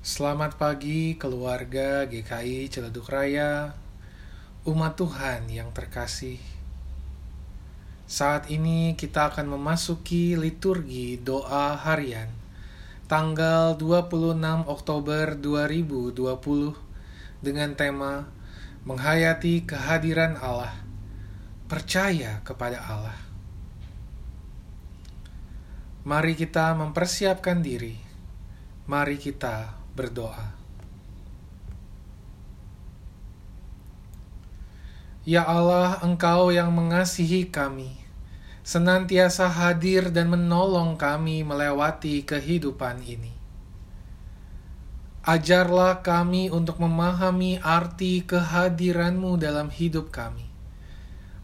Selamat pagi keluarga GKI Celeduk Raya, umat Tuhan yang terkasih. Saat ini kita akan memasuki liturgi doa harian tanggal 26 Oktober 2020 dengan tema Menghayati kehadiran Allah. Percaya kepada Allah. Mari kita mempersiapkan diri. Mari kita berdoa. Ya Allah, Engkau yang mengasihi kami, senantiasa hadir dan menolong kami melewati kehidupan ini. Ajarlah kami untuk memahami arti kehadiran-Mu dalam hidup kami.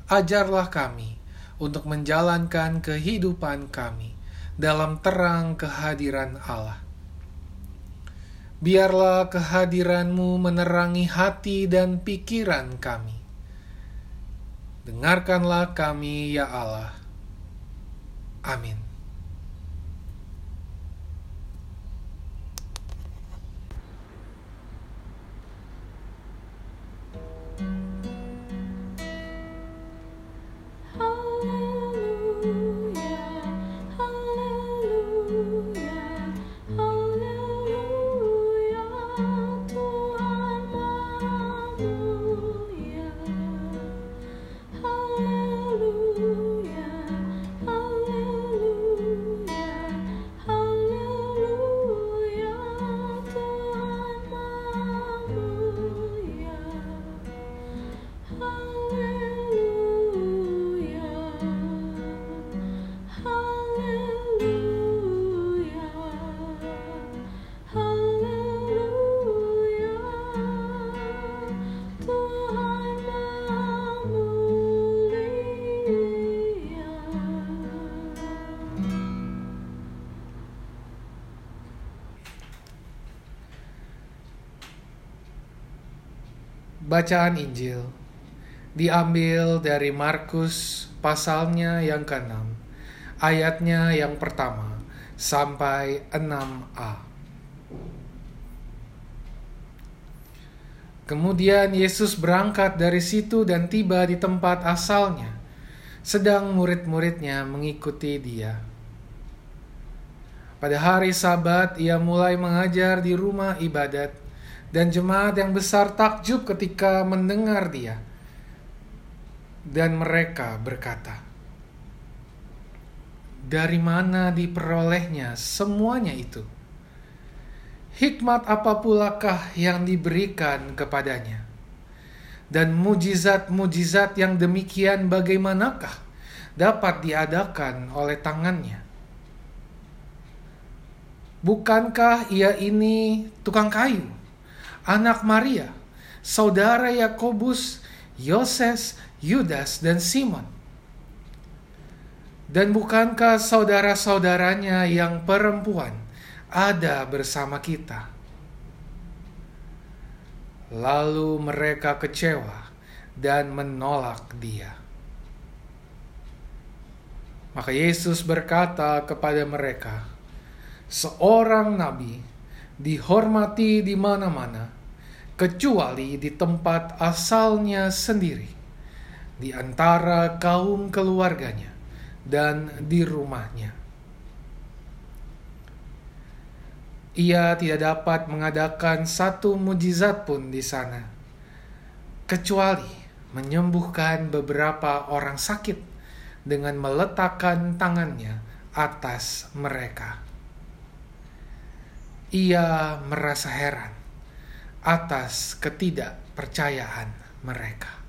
Ajarlah kami untuk menjalankan kehidupan kami dalam terang kehadiran Allah. Biarlah kehadiranmu menerangi hati dan pikiran kami. Dengarkanlah kami, ya Allah. Amin. Bacaan Injil diambil dari Markus pasalnya yang ke-6, ayatnya yang pertama sampai 6a. Kemudian Yesus berangkat dari situ dan tiba di tempat asalnya, sedang murid-muridnya mengikuti dia. Pada hari Sabat, ia mulai mengajar di rumah ibadat dan jemaat yang besar takjub ketika mendengar dia. Dan mereka berkata, "Dari mana diperolehnya semuanya itu? Hikmat apa pulakah yang diberikan kepadanya? Dan mujizat-mujizat yang demikian bagaimanakah dapat diadakan oleh tangannya? Bukankah ia ini tukang kayu?" Anak Maria, saudara Yakobus, Yoses, Yudas, dan Simon. Dan bukankah saudara-saudaranya yang perempuan ada bersama kita? Lalu mereka kecewa dan menolak dia. Maka Yesus berkata kepada mereka, "Seorang nabi dihormati di mana-mana, kecuali di tempat asalnya sendiri, di antara kaum keluarganya, dan di rumahnya. Ia tidak dapat mengadakan satu mujizat pun di sana, kecuali menyembuhkan beberapa orang sakit dengan meletakkan tangannya atas mereka ia merasa heran atas ketidakpercayaan mereka.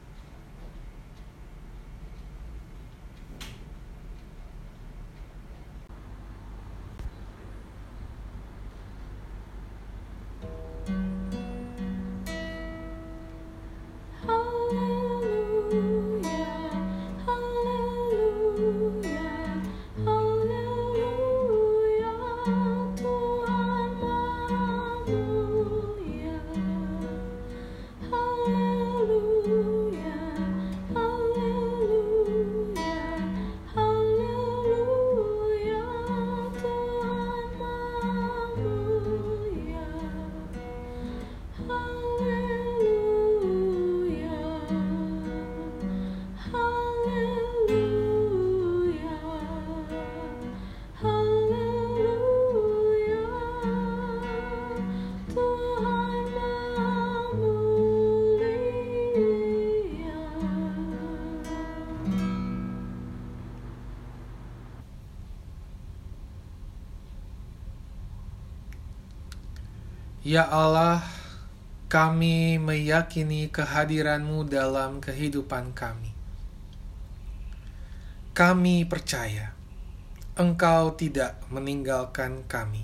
Ya Allah, kami meyakini kehadiran-Mu dalam kehidupan kami. Kami percaya Engkau tidak meninggalkan kami.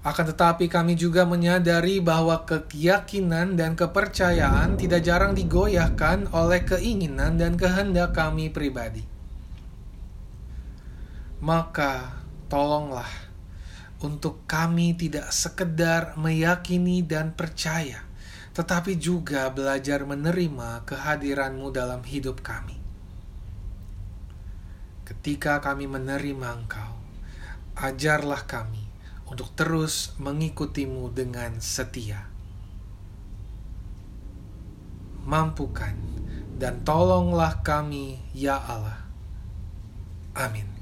Akan tetapi, kami juga menyadari bahwa keyakinan dan kepercayaan tidak jarang digoyahkan oleh keinginan dan kehendak kami pribadi. Maka, tolonglah untuk kami tidak sekedar meyakini dan percaya, tetapi juga belajar menerima kehadiran-Mu dalam hidup kami. Ketika kami menerima Engkau, ajarlah kami untuk terus mengikutimu dengan setia. Mampukan dan tolonglah kami, ya Allah. Amin.